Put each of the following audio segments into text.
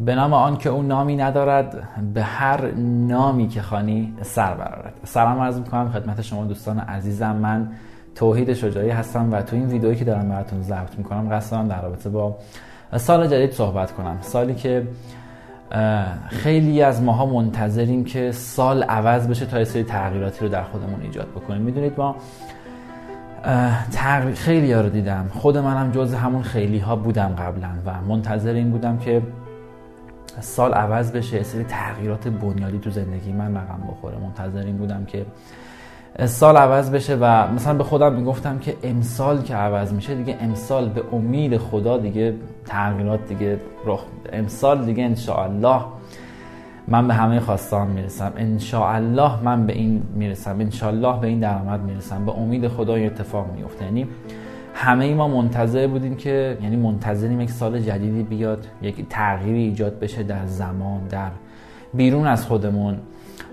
به نام آن که اون نامی ندارد به هر نامی که خانی سر برارد سلام عرض می‌کنم خدمت شما دوستان عزیزم. من توحید شجاعی هستم و تو این ویدئویی که دارم براتون ضبط می‌کنم قصد در رابطه با سال جدید صحبت کنم. سالی که خیلی از ماها منتظریم که سال عوض بشه تا یه سری تغییراتی رو در خودمون ایجاد بکنیم. می‌دونید ما تغییر خیلی ها رو دیدم. خود منم جز همون خیلی ها بودم قبلا و منتظر این بودم که سال عوض بشه سری تغییرات بنیادی تو زندگی من رقم بخوره. منتظر این بودم که سال عوض بشه و مثلا به خودم می‌گفتم که امسال که عوض میشه دیگه امسال به امید خدا دیگه تغییرات دیگه رخ امسال دیگه انشاءالله من به همه خواستان می‌رسم. انشاءالله من به این می‌رسم. انشاءالله به این درآمد می‌رسم. به امید خدا این اتفاق میفته. یعنی همه ای ما منتظر بودیم که یعنی منتظریم یک سال جدیدی بیاد یک تغییری ایجاد بشه در زمان در بیرون از خودمون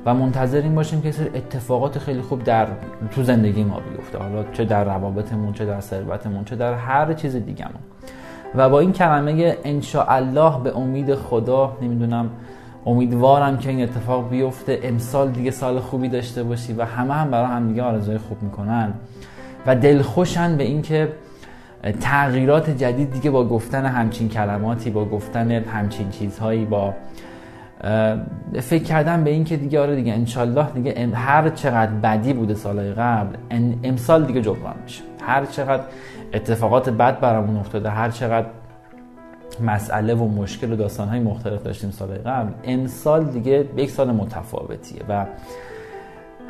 و منتظریم باشیم که سر اتفاقات خیلی خوب در تو زندگی ما بیفته. حالا چه در روابطمون چه در ثروتمون چه در هر چیز دیگهمون. و با این کلمه الله به امید خدا نمی‌دونم امیدوارم که این اتفاق بیفته. امسال دیگه سال خوبی داشته باشی و همه هم برای هم دیگه آرزوی خوب می‌کنن. و دلخوشن به اینکه تغییرات جدید دیگه با گفتن همچین کلماتی با گفتن همچین چیزهایی با فکر کردم به این که دیگه آره دیگه انشالله دیگه هر چقدر بدی بوده سالهای قبل امسال دیگه جبران میشه. هر چقدر اتفاقات بد برامون افتاده هر چقدر مسئله و مشکل و داستانهای مختلف داشتیم سالهای قبل امسال دیگه یک سال متفاوتیه و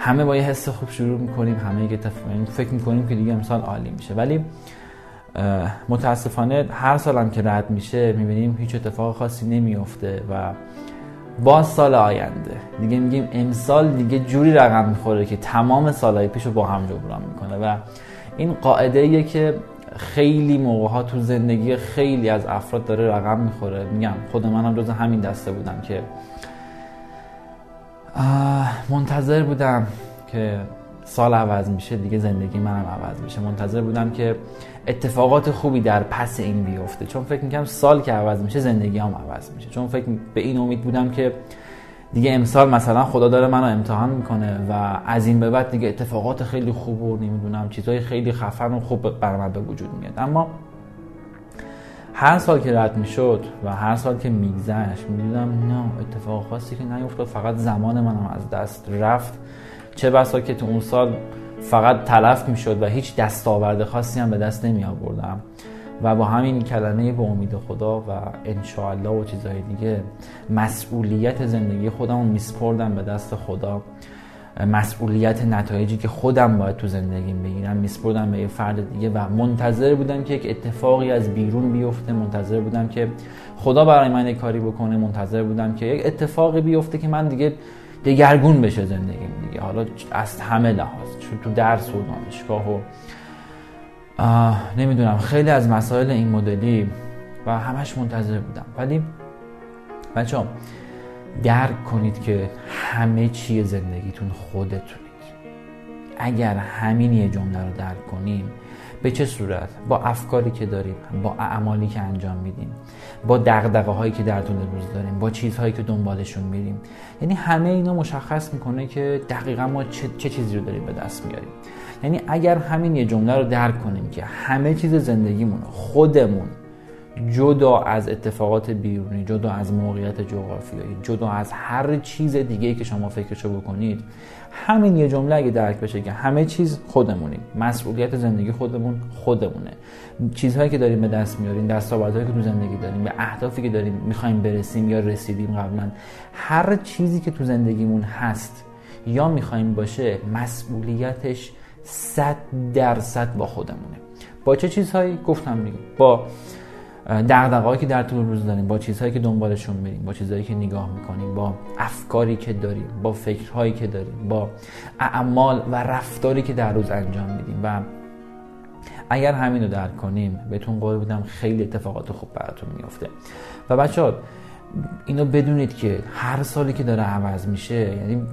همه با یه حس خوب شروع می‌کنیم همه یک یعنی فکر می‌کنیم که دیگه امسال عالی میشه. ولی متاسفانه هر سالم که رد میشه می‌بینیم هیچ اتفاق خاصی نمیافته و باز سال آینده. دیگه میگیم امسال دیگه جوری رقم می‌خوره که تمام سالهای پیش رو با هم جبران می‌کنه و این قاعده ایه که خیلی موقع ها تو زندگی خیلی از افراد داره رقم می‌خوره. میگم خود منم جز همین دسته بودم که منتظر بودم که سال عوض میشه دیگه زندگی منم عوض میشه. منتظر بودم که اتفاقات خوبی در پس این بیفته. چون فکر می‌کنم سال که عوض میشه زندگی هم عوض میشه. چون فکر به این امید بودم که دیگه امسال مثلا خدا داره منو امتحان می‌کنه و از این به بعد دیگه اتفاقات خیلی خوب و نمی‌دونم چیزهای خیلی خفن و خوب بر من به وجود میاد. اما هر سال که رد می‌شد و هر سال که میگذشت می‌دیدم نه اتفاق خاصی که نیفتاد فقط زمان منم از دست رفت. چه بسا که تو اون سال فقط تلف می‌شد و هیچ دستاورد خاصی هم به دست نمی آوردم و با همین کلمه به امید خدا و انشاءالله و چیزهای دیگه مسئولیت زندگی خودم میسپردم به دست خدا. مسئولیت نتایجی که خودم باید تو زندگیم بگیرم. میسپردم به یه فرد دیگه و منتظر بودم که یک اتفاقی از بیرون بیفته. منتظر بودم که خدا برای من کاری بکنه. منتظر بودم که یک اتفاقی بیفته که من دیگه دگرگون بشه زندگیم دیگه. حالا از همه لحاظ. تو درس و دانشگاه و نمی‌دونم. خیلی از مسائل این مدلی و همش منتظر بودم. ولی بچه درک کنید که همه چی زندگیتون خودتونید. اگر همین یه جمله رو درک کنیم به چه صورت؟ با افکاری که داریم با اعمالی که انجام میدیم با دغدغه هایی که در طول روز داریم با چیزهایی که دنبالشون میریم. یعنی همه اینا مشخص می‌کنه که دقیقا ما چه, چه چیزی رو داریم به دست میاریم. یعنی اگر همین یه جمله رو درک کنیم که همه چیز زندگیمون خودمون جدا از اتفاقات بیرونی جدا از موقعیت جغرافیایی جدا از هر چیز دیگه که شما فکرشو بکنید همین یه جمله اگه درک بشه که همه چیز خودمونیم. مسئولیت زندگی خودمون خودمونه. چیزهایی که داریم به دست میاریم دستاوردهایی که تو زندگی داریم به اهدافی که داریم می‌خوایم برسیم یا رسیدیم قبلا هر چیزی که تو زندگیمون هست یا می‌خوایم باشه مسئولیتش صد درصد با خودمونه. با چه چیزهایی؟ گفتم دیگه. با دغدغه‌ای که در طول روز داریم با چیزهایی که دنبالشون میریم با چیزهایی که نگاه می‌کنیم با افکاری که داریم با فکرهایی که داریم با اعمال و رفتاری که در روز انجام میدیم. و اگر همین رو درک کنیم بهتون قول بودم خیلی اتفاقات خوب براتون میفته و بچه اینو بدونید که هر سالی که داره عوض میشه یعنی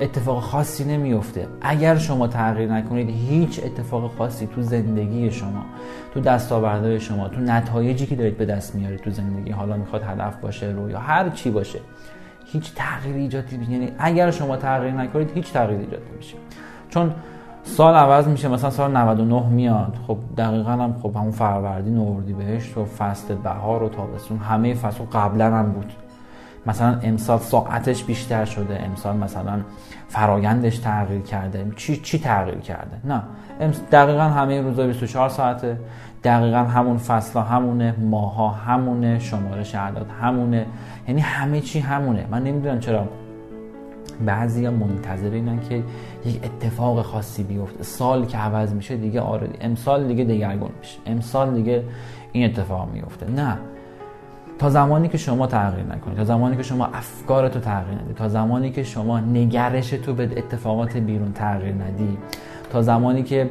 اتفاق خاصی نمیفته اگر شما تغییر نکنید هیچ اتفاق خاصی تو زندگی شما تو دستاوردهای شما تو نتایجی که دارید به دست میارید تو زندگی حالا می‌خواد هدف باشه رو یا هر چی باشه هیچ تغییری ایجاد یعنی اگر شما تغییر نکنید هیچ تغییری ایجاد نمیشه. چون سال عوض میشه مثلا سال 99 میاد. خب دقیقا هم خب همون فروردین و بهشت و فصل بهار و تابستون همه فصل قبلا هم بود. مثلا امسال ساعتش بیشتر شده امسال مثلا فرایندش تغییر کرده. چی چی تغییر کرده؟ نه. دقیقا همه روزا 24 ساعته. دقیقا همون فصل همونه ماها همونه شمارش اعداد همونه. یعنی همه چی همونه. من نمی‌دونم چرا. بعضی ها منتظرینن که یک اتفاق خاصی بیفته. سال که عوض میشه دیگه آره امسال دیگه دگرگون میشه. امسال دیگه این اتفاق میفته نه. تا زمانی که شما تغییر نکنید تا زمانی که شما افکارتو تغییر ندی تا زمانی که شما نگرش تو به اتفاقات بیرون تغییر ندی تا زمانی که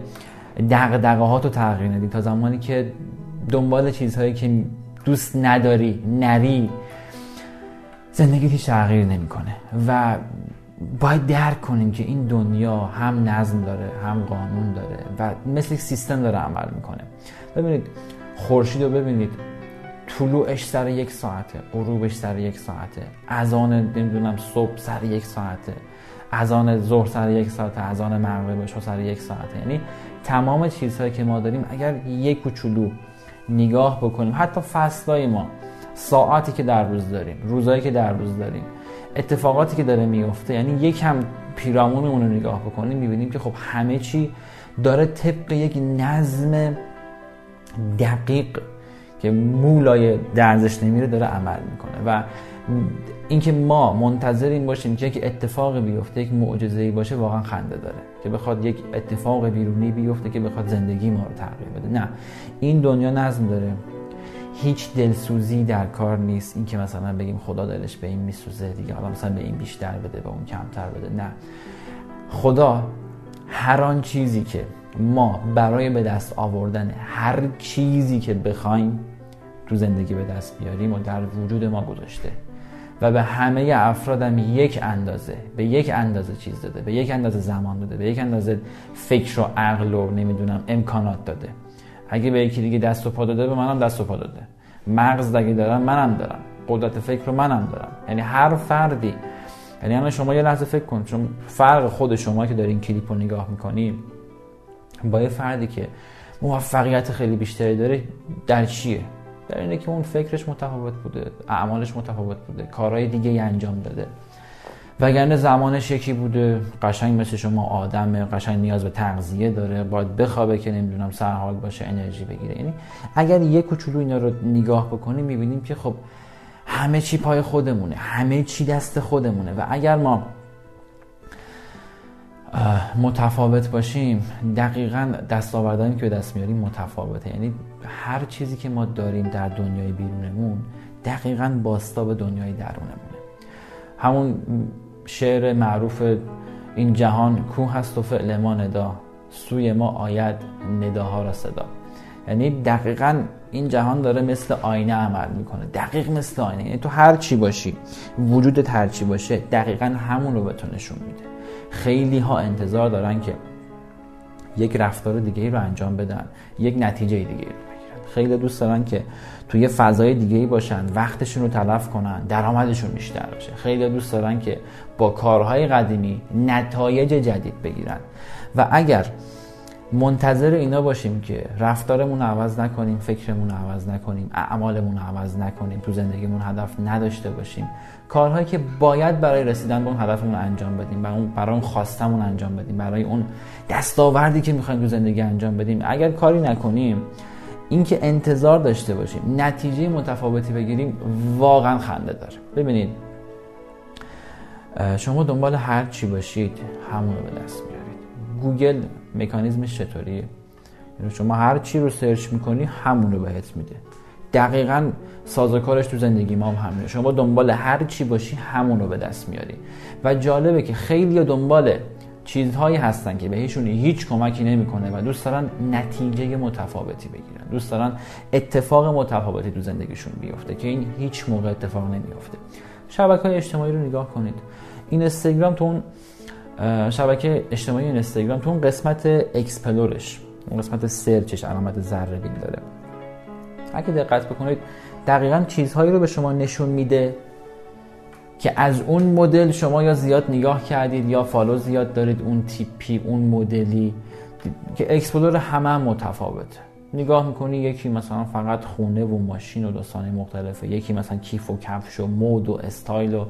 دغدغه تو تغییر ندی تا زمانی که دنبال چیزهایی که دوست نداری نری زندگی هیچ تغییر نمی‌کنه. و باید درک کنیم که این دنیا هم نظم داره هم قانون داره و مثل سیستم داره عمل می‌کنه. ببینید خورشید رو ببینید. طلوعش سر یک ساعته غروبش سر یک ساعته اذان نمی‌دونم صبح سر یک ساعته اذان ظهر سر یک ساعته اذان مغربش سر یک ساعته. یعنی تمام چیزهایی که ما داریم اگر یک کوچولو نگاه بکنیم حتی فصلای ما ساعتی که در روز داریم روزایی که در روز داریم اتفاقاتی که داره میفته یعنی یکم پیرامونمون رو نگاه بکنیم می‌بینیم که خب همه چی داره طبق یک نظم دقیق که مولای درزش نمیره داره عمل می‌کنه. و اینکه ما منتظر این باشیم که یک اتفاق بیفته یک معجزه ای باشه واقعا خنده داره. که بخواد یک اتفاق بیرونی بیفته که بخواد زندگی ما رو تغییر بده. نه. این دنیا نظم داره. هیچ دلسوزی در کار نیست. این که مثلا بگیم خدا دلش به این میسوزه دیگه حالا مثلا به این بیشتر بده به اون کمتر بده. نه. خدا هر آن چیزی که ما برای به دست آوردن هر چیزی که بخوایم تو زندگی به دست بیاریم و در وجود ما گذاشته. و به همه افرادم یک اندازه به یک اندازه چیز داده به یک اندازه زمان داده به یک اندازه فکر و عقل و نمی‌دونم امکانات داده. اگه به یکی دیگه دست و پا داده به منم دست و پا داده. مغز اگه دارم منم دارم. قدرت فکر رو منم دارم. یعنی هر فردی یعنی الان شما یه لحظه فکر کن چون فرق خود شما که دارین کلیپ رو نگاه می‌کنی با یه فردی که موفقیت خیلی بیشتری داره در چیه؟ در اینه که اون فکرش متفاوت بوده اعمالش متفاوت بوده کارهای دیگه ای انجام داده. وگرنه زمانش یکی بوده قشنگ مثل شما آدم قشنگ نیاز به تغذیه داره باید بخوابه که نمی‌دونم سرحال باشه انرژی بگیره. یعنی اگر یک کوچولو اینا رو نگاه بکنیم می‌بینیم که خب همه چی پای خودمونه همه چی دست خودمونه. و اگر ما متفاوت باشیم. دقیقا دستاوردهایی که دست میاریم متفاوته. یعنی هر چیزی که ما داریم در دنیای بیرونمون دقیقا باستا به دنیای درونمونه. همون شعر معروف این جهان کوه هست و فعل ما ندا سوی ما آید نداها را صدا. یعنی دقیقا این جهان داره مثل آینه عمل می‌کنه. دقیق مثل آینه. یعنی تو هر چی باشی وجودت هر چی باشه دقیقا همون رو به تو نشون میده. خیلی ها انتظار دارن که یک رفتار دیگه ای رو انجام بدن یک نتیجه دیگه ای رو بگیرن. خیلی دوست دارن که توی فضای دیگه ای باشن وقتشون رو تلف کنن درآمدشون بیشتر باشه. خیلی دوست دارن که با کارهای قدیمی نتایج جدید بگیرن. و اگر منتظر اینا باشیم که رفتارمون عوض نکنیم فکرمون عوض نکنیم اعمالمون عوض نکنیم تو زندگیمون هدف نداشته باشیم کارهایی که باید برای رسیدن به اون هدفمون انجام بدیم برای اون برای اون خواستمون انجام بدیم برای اون دستاوردی که می‌خوایم تو زندگی انجام بدیم. اگر کاری نکنیم اینکه انتظار داشته باشیم نتیجه متفاوتی بگیریم واقعا خنده داره. ببینید شما دنبال هر چی باشید همون به دست میارید. گوگل مکانیزمش چطوریه؟ یعنی شما هر چی رو search می‌کنی همون بهت میده. دقیقا سازوکارش تو زندگی ما هم همینه. شما دنبال هر چی باشی همون رو به دست میاری. و جالبه که خیلی دنبال چیزهایی هستن که بهشون هیچ کمکی نمی‌کنه و دوست دارن نتیجه متفاوتی بگیرن. دوست دارن اتفاق متفاوتی تو زندگیشون بیفته که این هیچ موقع اتفاق نمیفته شبکه های اجتماعی رو نگاه کنید. این اینستاگرام تو اون شبکه اجتماعی اینستاگرام تو اون قسمت explore ش اون قسمت search ش علامت ذره بین داره. اگه دقت بکنید دقیقا چیزهایی رو به شما نشون میده که از اون مدل شما یا زیاد نگاه کردید یا follow زیاد دارید اون تیپی اون مدلی که explore همه هم متفاوته. نگاه می‌کنی یکی مثلا فقط خونه و ماشین و داستان مختلفه یکی مثلا کیف و کفش و مد و استایل و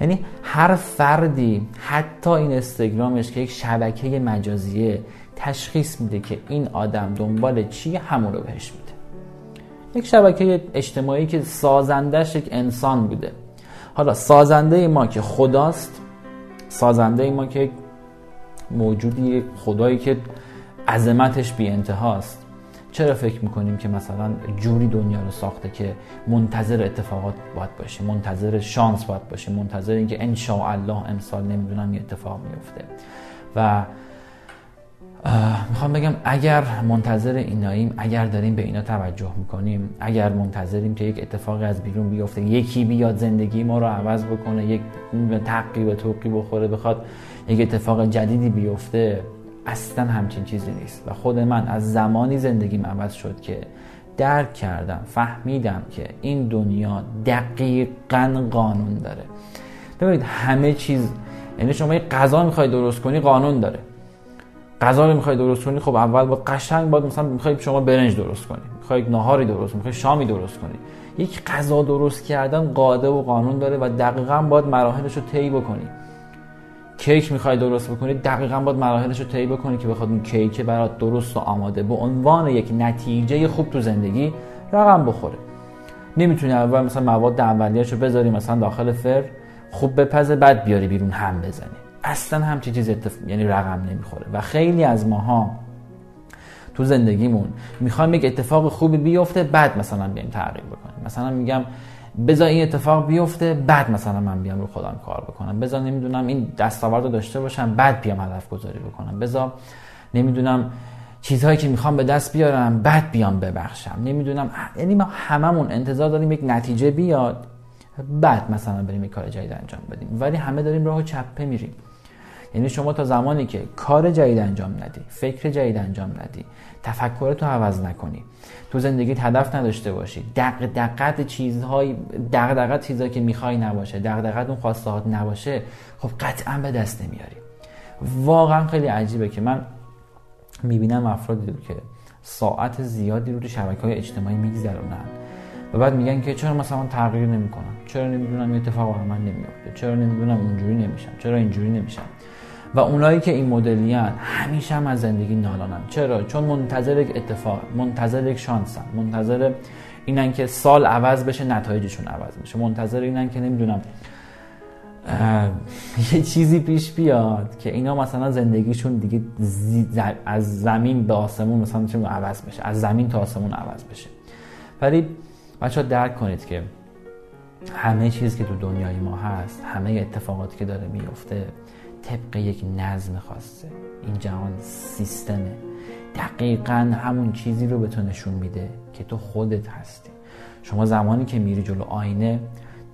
یعنی هر فردی حتی این استگرامش که یک شبکه مجازیه تشخیص میده که این آدم دنبال چی همون رو بهش میده. یک شبکه اجتماعی که سازندش یک انسان بوده. حالا سازنده ما که خداست سازنده ما که موجودی خدایی که عظمتش بی انتهاست چرا فکر می‌کنیم که مثلا جوری دنیا رو ساخته که منتظر اتفاقات باید باشه منتظر شانس باید باشه منتظر اینکه ان الله امسال نمی‌دونم یه اتفاق میفته و می‌خوام بگم اگر منتظر ایناییم اگر داریم به اینا توجه می‌کنیم اگر منتظریم که یک اتفاقی از بیرون بیفته یکی بیاد زندگی ما رو عوض بکنه یک تقی و توقی بخوره بخواد یک اتفاق جدیدی بیفته اصلا همچین چیزی نیست. و خود من از زمانی زندگیم عوض شد که درک کردم فهمیدم که این دنیا دقیقا قانون داره. ببینید همه چیز یعنی شما یه غذا می‌خوای درست کنی قانون داره. غذا رو می‌خوای درست کنی خب اول با قشنگ باید مثلا می‌خوای شما برنج درست کنی می‌خوای ناهاری درست می‌خوای شامی درست کنی. یک غذا درست کردن قاعده و قانون داره و دقیقا باید مراحلش رو طی بکنی. کیک می‌خوای درست بکنی دقیقا باید مراحلش رو طی بکنی که بخواد اون کیک برات درست و آماده به عنوان یک نتیجه خوب تو زندگی رقم بخوره. نمی‌تونی اول مثلا مواد اولیه‌اش رو بذاری مثلا داخل فر خوب بپزه بعد بیاری بیرون هم بزنی. اصلا همچی چیزی اتف... یعنی رقم نمی‌خوره. و خیلی از ماها تو زندگیمون می‌خوایم یک اتفاق خوبی بیفته بعد مثلا بیایم تغییر بکنیم. مثلا میگم بذار این اتفاق بیفته بعد مثلا من بیام رو خودم کار بکنم. بذار نمی‌دونم این دستاورد رو داشته باشم بعد بیام هدف گذاری بکنم. بذار نمی‌دونم چیزهایی که می‌خوام به دست بیارم بعد بیام ببخشم. نمی‌دونم یعنی ما هممون انتظار داریم یک نتیجه بیاد بعد مثلا بریم یک کار جدید انجام بدیم. ولی همه داریم راه چپه میریم. یعنی شما تا زمانی که کار جدید انجام ندی فکر جدید انجام ندی تفکر تو عوض نکنی. تو زندگیت هدف نداشته باشی. دق دقت چیزهای دق دقت چیزهایی که می‌خوای نباشه دق دقت اون خواستهات نباشه خب قطعا به دست نمیاری. واقعا خیلی عجیبه که من می‌بینم افرادی که ساعت زیادی رو شبکه های اجتماعی میگذرونن و بعد میگن که چرا مثلا تغییر نمی‌کنم چرا نمی‌دونم یه اتفاق من نمیفته چرا نمی‌دونم اونجوری نمیشم؟ چرا اینجوری نمیشم؟ و اونایی که این مدلیان همیشه هم از زندگی نالانن. چرا؟ چون منتظر یک اتفاق منتظر یک شانسن منتظر اینن که سال عوض بشه نتایجشون عوض بشه. منتظر اینن که نمی‌دونم یه چیزی پیش بیاد که اینا مثلا زندگیشون دیگه از زمین به آسمون مثلا چون عوض بشه. از زمین تا آسمون عوض بشه. ولی بچه ها درک کنید که همه چیز که تو دنیای ما هست همه اتفاقاتی که داره میفته طبق یک نظم خواسته این جهان سیستمه. دقیقا همون چیزی رو به تو نشون میده که تو خودت هستی. شما زمانی که میری جلو آینه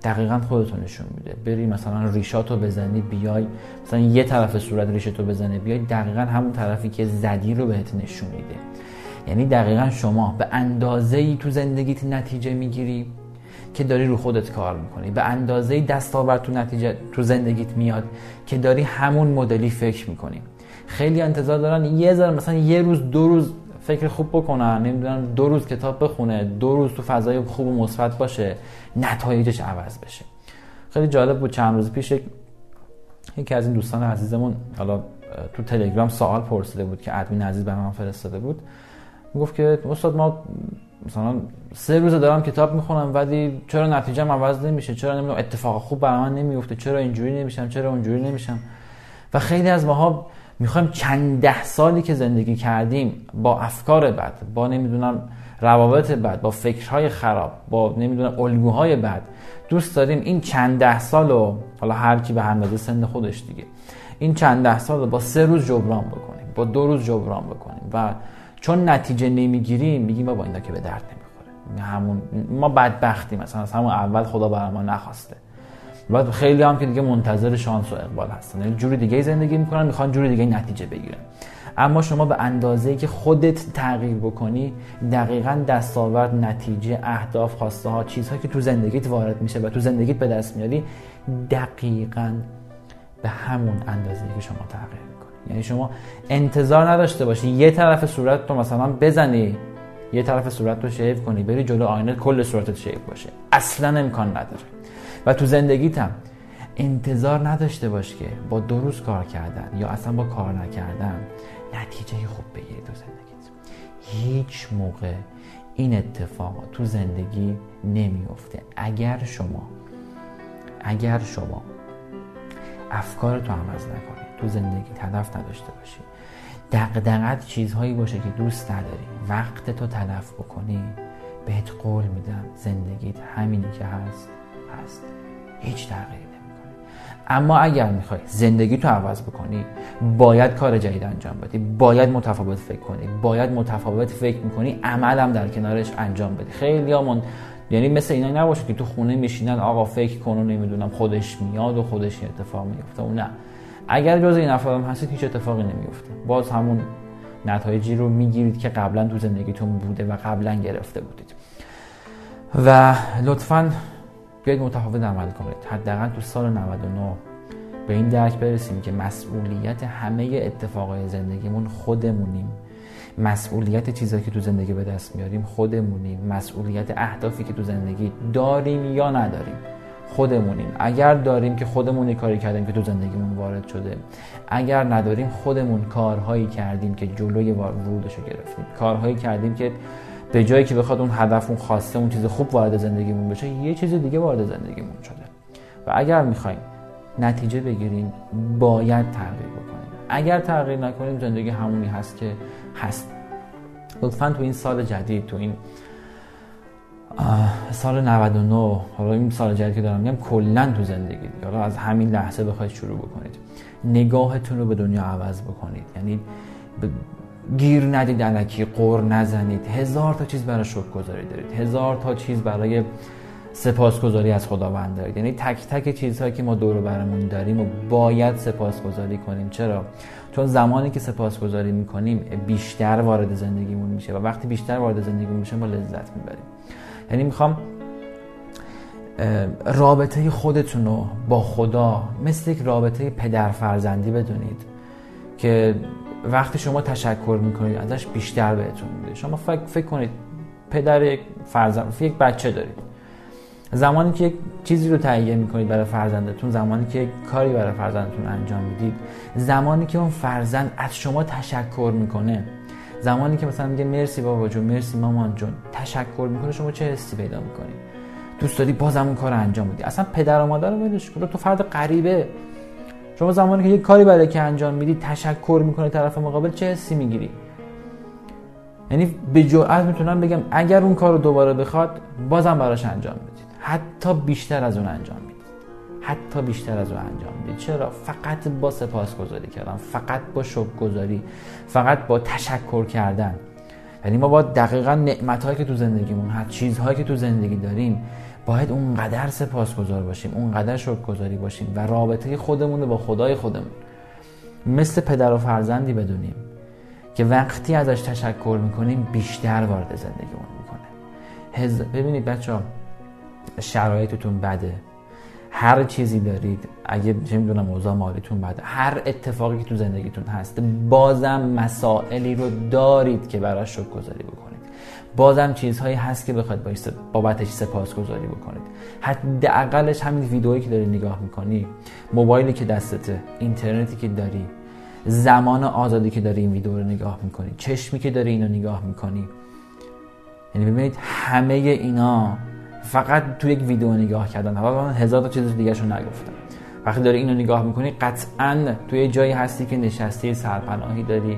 دقیقا خودتو نشون میده. بری مثلا ریشاتو بزنی بیای. مثلا یه طرف صورت ریشتو بزنه بیای. دقیقا همون طرفی که زدی رو بهت نشون میده. یعنی دقیقا شما به اندازه ای تو زندگیت نتیجه می‌گیری. که داری رو خودت کار می‌کنی. به اندازه دستاورد تو نتیجه تو زندگیت میاد که داری همون مدلی فکر می‌کنی. خیلی انتظار دارن یه ذره مثلا یه روز دو روز فکر خوب بکنن. نمی‌دونم دو روز کتاب بخونه دو روز تو فضای خوب و مثبت باشه نتایجش عوض بشه. خیلی جالب بود چند روز پیش یکی از این دوستان عزیزمون حالا تو تلگرام سوال پرسیده بود که ادمین عزیز به من فرستاده بود. گفت که استاد ما مثلا سه روز دارم کتاب می‌خونم ولی چرا نتیجه عوض نمیشه؟ چرا نمی‌دونم اتفاق خوب برای من نمیفته چرا اینجوری نمیشم؟ چرا اونجوری نمیشم؟ و خیلی از ماها می‌خوایم چند ده سالی که زندگی کردیم با افکار بد با نمی‌دونم روابط بد با فکرهای خراب با نمی‌دونم الگوهای بد دوست داریم این چند ده سال و حالا هر کی به اندازه سن خودش دیگه این چند ده سال رو با سه روز جبران بکنیم با دو روز جبران بکنیم و چون نتیجه نمی‌گیریم میگیم با اینا که به درد نمی‌خوره. همون ما بدبختیم. مثلا از همون اول خدا برای ما نخواسته. و خیلی هم که دیگه منتظر شانس و اقبال هستن. یعنی جوری دیگه زندگی می‌کنن می‌خوان جوری دیگه نتیجه بگیرن. اما شما به اندازه که خودت تغییر بکنی دقیقا دستاورد نتیجه اهداف خواسته ها چیزهایی که تو زندگیت وارد میشه و تو زندگیت به دست میاری دقیقا به همون اندازه که شما تغییر یعنی شما انتظار نداشته باشی یه طرف صورت تو مثلا بزنی یه طرف صورت رو شیف کنی بری جلو آینه کل صورتت شیف باشه. اصلا امکان نداره. و تو زندگیت انتظار نداشته باش که با دو روز کار کردن یا اصلا با کار نکردن نتیجه خوب بگیری تو زندگیت. هیچ موقع این اتفاق تو زندگی نمیفته اگر شما اگر شما افکار تو عوض نکنی. تو زندگی هدف نداشته باشی. دقدقت چیزهایی باشه که دوست نداری. وقت تو تلف بکنی بهت قول میدم زندگیت همینی که هست هست. هیچ تغییری نمی‌کنه. اما اگر می‌خوای زندگی تو عوض بکنی باید کار جدید انجام بدی. باید متفاوت فکر کنی. باید متفاوت فکر می‌کنی عملم در کنارش انجام بدی. خیلی همون یعنی مثل اینا نباشه که تو خونه میشینن آقا فکر کن و نمی‌دونم خودش میاد و خودش اتفاق میفته و نه. اگر جز این افراد هستید هیچ اتفاقی نمیفته باز همون نتایجی رو می‌گیرید که قبلا تو زندگیتون بوده و قبلا گرفته بودید. و لطفا بیاید متفاوت عمل کنید. حداقل تو سال 99 به این درک برسیم که مسئولیت همه اتفاقای زندگیمون خودمونیم. مسئولیت چیزهایی که تو زندگی به دست میاریم خودمونیم. مسئولیت اهدافی که تو زندگی داریم یا نداریم خودمونیم. اگر داریم که خودمون کاری کردیم که تو زندگیمون وارد شده. اگر نداریم خودمون کارهایی کردیم که جلوی ورودش رو گرفتیم. کارهایی کردیم که به جایی که بخواد اون هدف اون خواسته اون چیز خوب وارد زندگیمون بشه یه چیز دیگه وارد زندگیمون شده. و اگر می‌خوایم نتیجه بگیریم باید تغییر بکنیم. اگر تغییر نکنیم زندگی همونی هست که هست. لطفا تو این سال جدید تو این سال 99 حالا این سال جدید که دارم میگم کلا تو زندگی حالا از همین لحظه بخواید شروع بکنید. نگاهتون رو به دنیا عوض بکنید. یعنی گیر ندید علکی قور نزنید. هزار تا چیز برای شکر گذاری دارید. هزار تا چیز برای سپاسگزاری از خداوند دارید. یعنی تک تک چیزهایی که ما دور برمون داریم و باید سپاسگزاری کنیم. چرا؟ چون زمانی که سپاسگزاری می‌کنیم بیشتر وارد زندگیمون میشه و وقتی بیشتر وارد زندگیمون میشه ما لذت می‌بریم. یعنی می‌خوام رابطه خودتون رو با خدا مثل یک رابطه پدر فرزندی بدونید که وقتی شما تشکر می‌کنید ازش بیشتر بهتون میده. شما فکر, فکر کنید پدر یک فرزند یک بچه دارید. زمانی که یک چیزی رو تهیه می‌کنید برای فرزندتون زمانی که یک کاری برای فرزندتون انجام می‌دید زمانی که اون فرزند از شما تشکر می‌کنه زمانی که مثلا میگه مرسی بابا جون مرسی مامان جون تشکر می‌کنه شما چه حسی پیدا می‌کنی دوست داری بازم اون کار انجام بدی؟ اصلا پدر و مادر رو ولش تو فرد غریبه. شما زمانی که یک کاری برای که انجام میدی تشکر می‌کنه طرف مقابل چه حسی می‌گیری؟ یعنی به جرئت می‌تونم بگم اگر اون کار رو دوباره بخواد بازم براش انجام بدید حتی بیشتر از اون انجام می‌دید حتی بیشتر از اون انجام می‌دید چرا؟ فقط با سپاسگزاری کردن فقط با گذاری فقط با تشکر کردن. یعنی ما با دقیقا نعمت که تو زندگیمون هست چیزهایی که تو زندگی داریم باید اونقدر سپاسگزار باشیم اونقدر شکرگزاری باشیم و رابطه خودمون با خدای خودمون. مثل پدر و فرزندی بدونیم که وقتی ازش تشکر می‌کنیم بیشتر وارد زندگیمون می‌کنه. ببینید بچه ها شرایطتون بده. هر چیزی دارید اگه چه می‌دونم اوضاع مالیتون بده. هر اتفاقی که تو زندگیتون هست بازم مسائلی رو دارید که براش گذاری بکنید. بازم چیزهایی هست که بخواید بابتش سپاسگزاری بکنید. حداقلش همین ویدئویی که داری نگاه می‌کنی موبایلی که دستته اینترنتی که داری زمان آزادی که داری این ویدیو رو نگاه می‌کنی چشمی که داری اینو نگاه می‌کنی. یعنی ببینید همه اینا فقط تو یک ویدیو نگاه کردن. حالا هزار تا چیز دیگه رو نگفتم. وقتی داری اینو نگاه می‌کنی قطعا توی جایی هستی که نشستی سرپناهی داری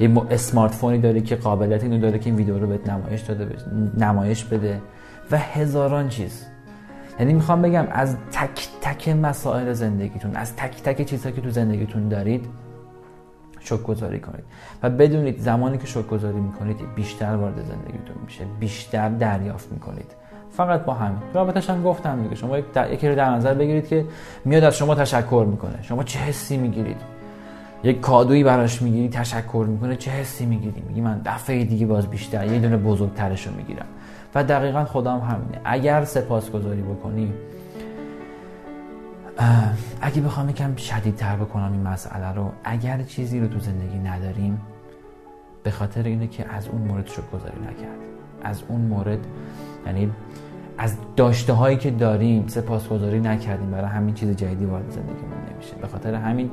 یه اسمارت فونی داری که قابلیت اینو داره که این ویدیو رو بهت نمایش داده نمایش بده و هزاران چیز. یعنی می‌خوام بگم از تک تک مسائل زندگیتون از تک تک چیزهایی که تو زندگیتون دارید گذاری کنید. و بدونید زمانی که گذاری می‌کنید بیشتر وارد زندگیتون میشه بیشتر دریافت می‌کنید. فقط با همین. رابطش هم گفتم دیگه شما یکی رو در نظر بگیرید که میاد از شما تشکر می‌کنه. شما چه حسی می‌گیرید؟ یک کادویی براش می‌گیری تشکر می‌کنه چه حسی می‌گیری؟ میگی من دفعه دیگه باز بیشتر یه دونه بزرگترش رو می‌گیرم. و دقیقا هم همینه. اگر سپاسگزاری بکنی اگه بخوام یکم شدیدتر بکنم این مسئله رو اگر چیزی رو تو زندگی نداریم به خاطر اینه که از اون مورد گذاری نکرد. از اون مورد یعنی از داشته هایی که داریم سپاسگزاری نکردیم برای همین چیز جدیدی وارد زندگیمون نمیشه. به خاطر همین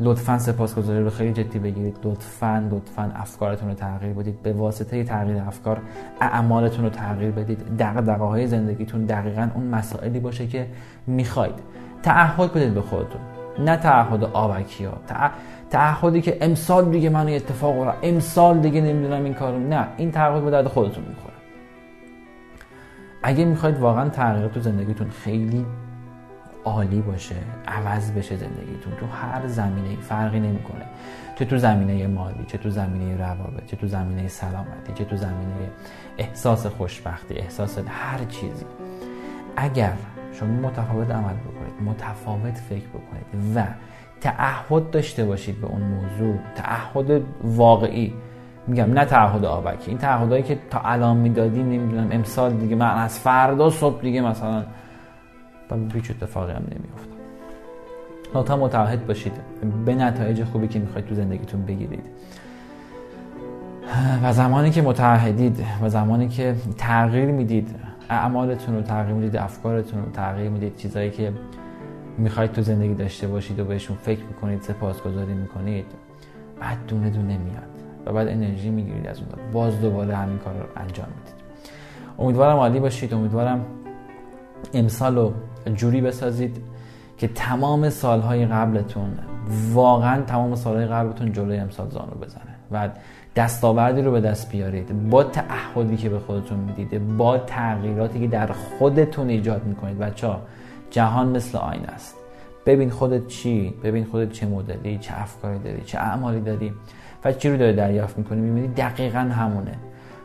لطفا سپاسگزاری رو خیلی جدی بگیرید. لطفا لطفا افکارتون رو تغییر بدید. به واسطه تغییر افکار اعمالتون رو تغییر بدید. دغدغه های زندگیتون دقیقا اون مسائلی باشه که می‌خواید. تعهد بدید به خودتون. نه تعهد آبکی ها تعهدی که امسال دیگه من اتفاق را امسال دیگه نمی‌دونم این کارو نه این تعهد به درد خودتون می‌خوره. اگه می‌خواید واقعا تغییرات تو زندگیتون خیلی عالی باشه عوض بشه زندگیتون تو هر زمینه فرقی نمی‌کنه. چه تو زمینه مالی چه تو زمینه روابط چه تو زمینه سلامتی چه تو زمینه احساس خوشبختی احساس هر چیزی. اگر شما متفاوت عمل بکنید متفاوت فکر بکنید و تعهد داشته باشید به اون موضوع تعهد واقعی میگم نه تعهد آبکی. این تعهدهایی که تا الان می‌دادیم نمی‌دونم امسال دیگه من از فردا صبح دیگه مثلا و هیچ اتفاقی هم نمیفته لطفا متعهد باشید. به نتایج خوبی که می‌خواید تو زندگیتون بگیرید. و زمانی که متعهدید و زمانی که تغییر می‌دید اعمالتون رو تغییر می‌دید افکارتون رو تغییر می‌دید چیزایی که می‌خواید تو زندگی داشته باشید و بهشون فکر می‌کنید سپاسگزاری می‌کنید بعد دونه دونه میاد. و بعد انرژی می‌گیرید از اون باز دوباره همین کار رو انجام می‌دید. امیدوارم عالی باشید. امیدوارم امسال رو جوری بسازید که تمام سالهای قبلتون واقعا تمام سالهای قبلتون جلوی امسال زانو بزنه و دستاوردی رو به دست بیارید. با تعهدی که به خودتون می‌دید با تغییراتی که در خودتون ایجاد می‌کنید. بچه ها جهان مثل آینه است. ببین خودت چی ببین خودت چه مدلی چه افکاری داری چه اعمالی داری. و چی رو داری دریافت می‌کنی می‌بینی دقیقا همونه.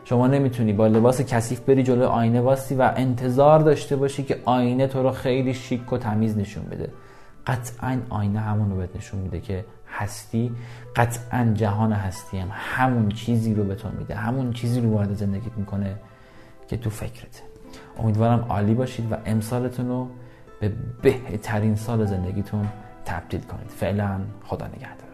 شما نمی‌تونی با لباس کثیف بری جلو آینه واستی و انتظار داشته باشی که آینه تو رو خیلی شیک و تمیز نشون بده. قطعا آینه همون رو بهت نشون میده که هستی قطعا جهان هستی هم همون چیزی رو به تو میده. همون چیزی رو وارد زندگیت می‌کنه که تو فکرت امیدوارم عالی باشید و امسالتون رو به بهترین سال زندگیتون تبدیل کنید. فعلا خدا نگهدار.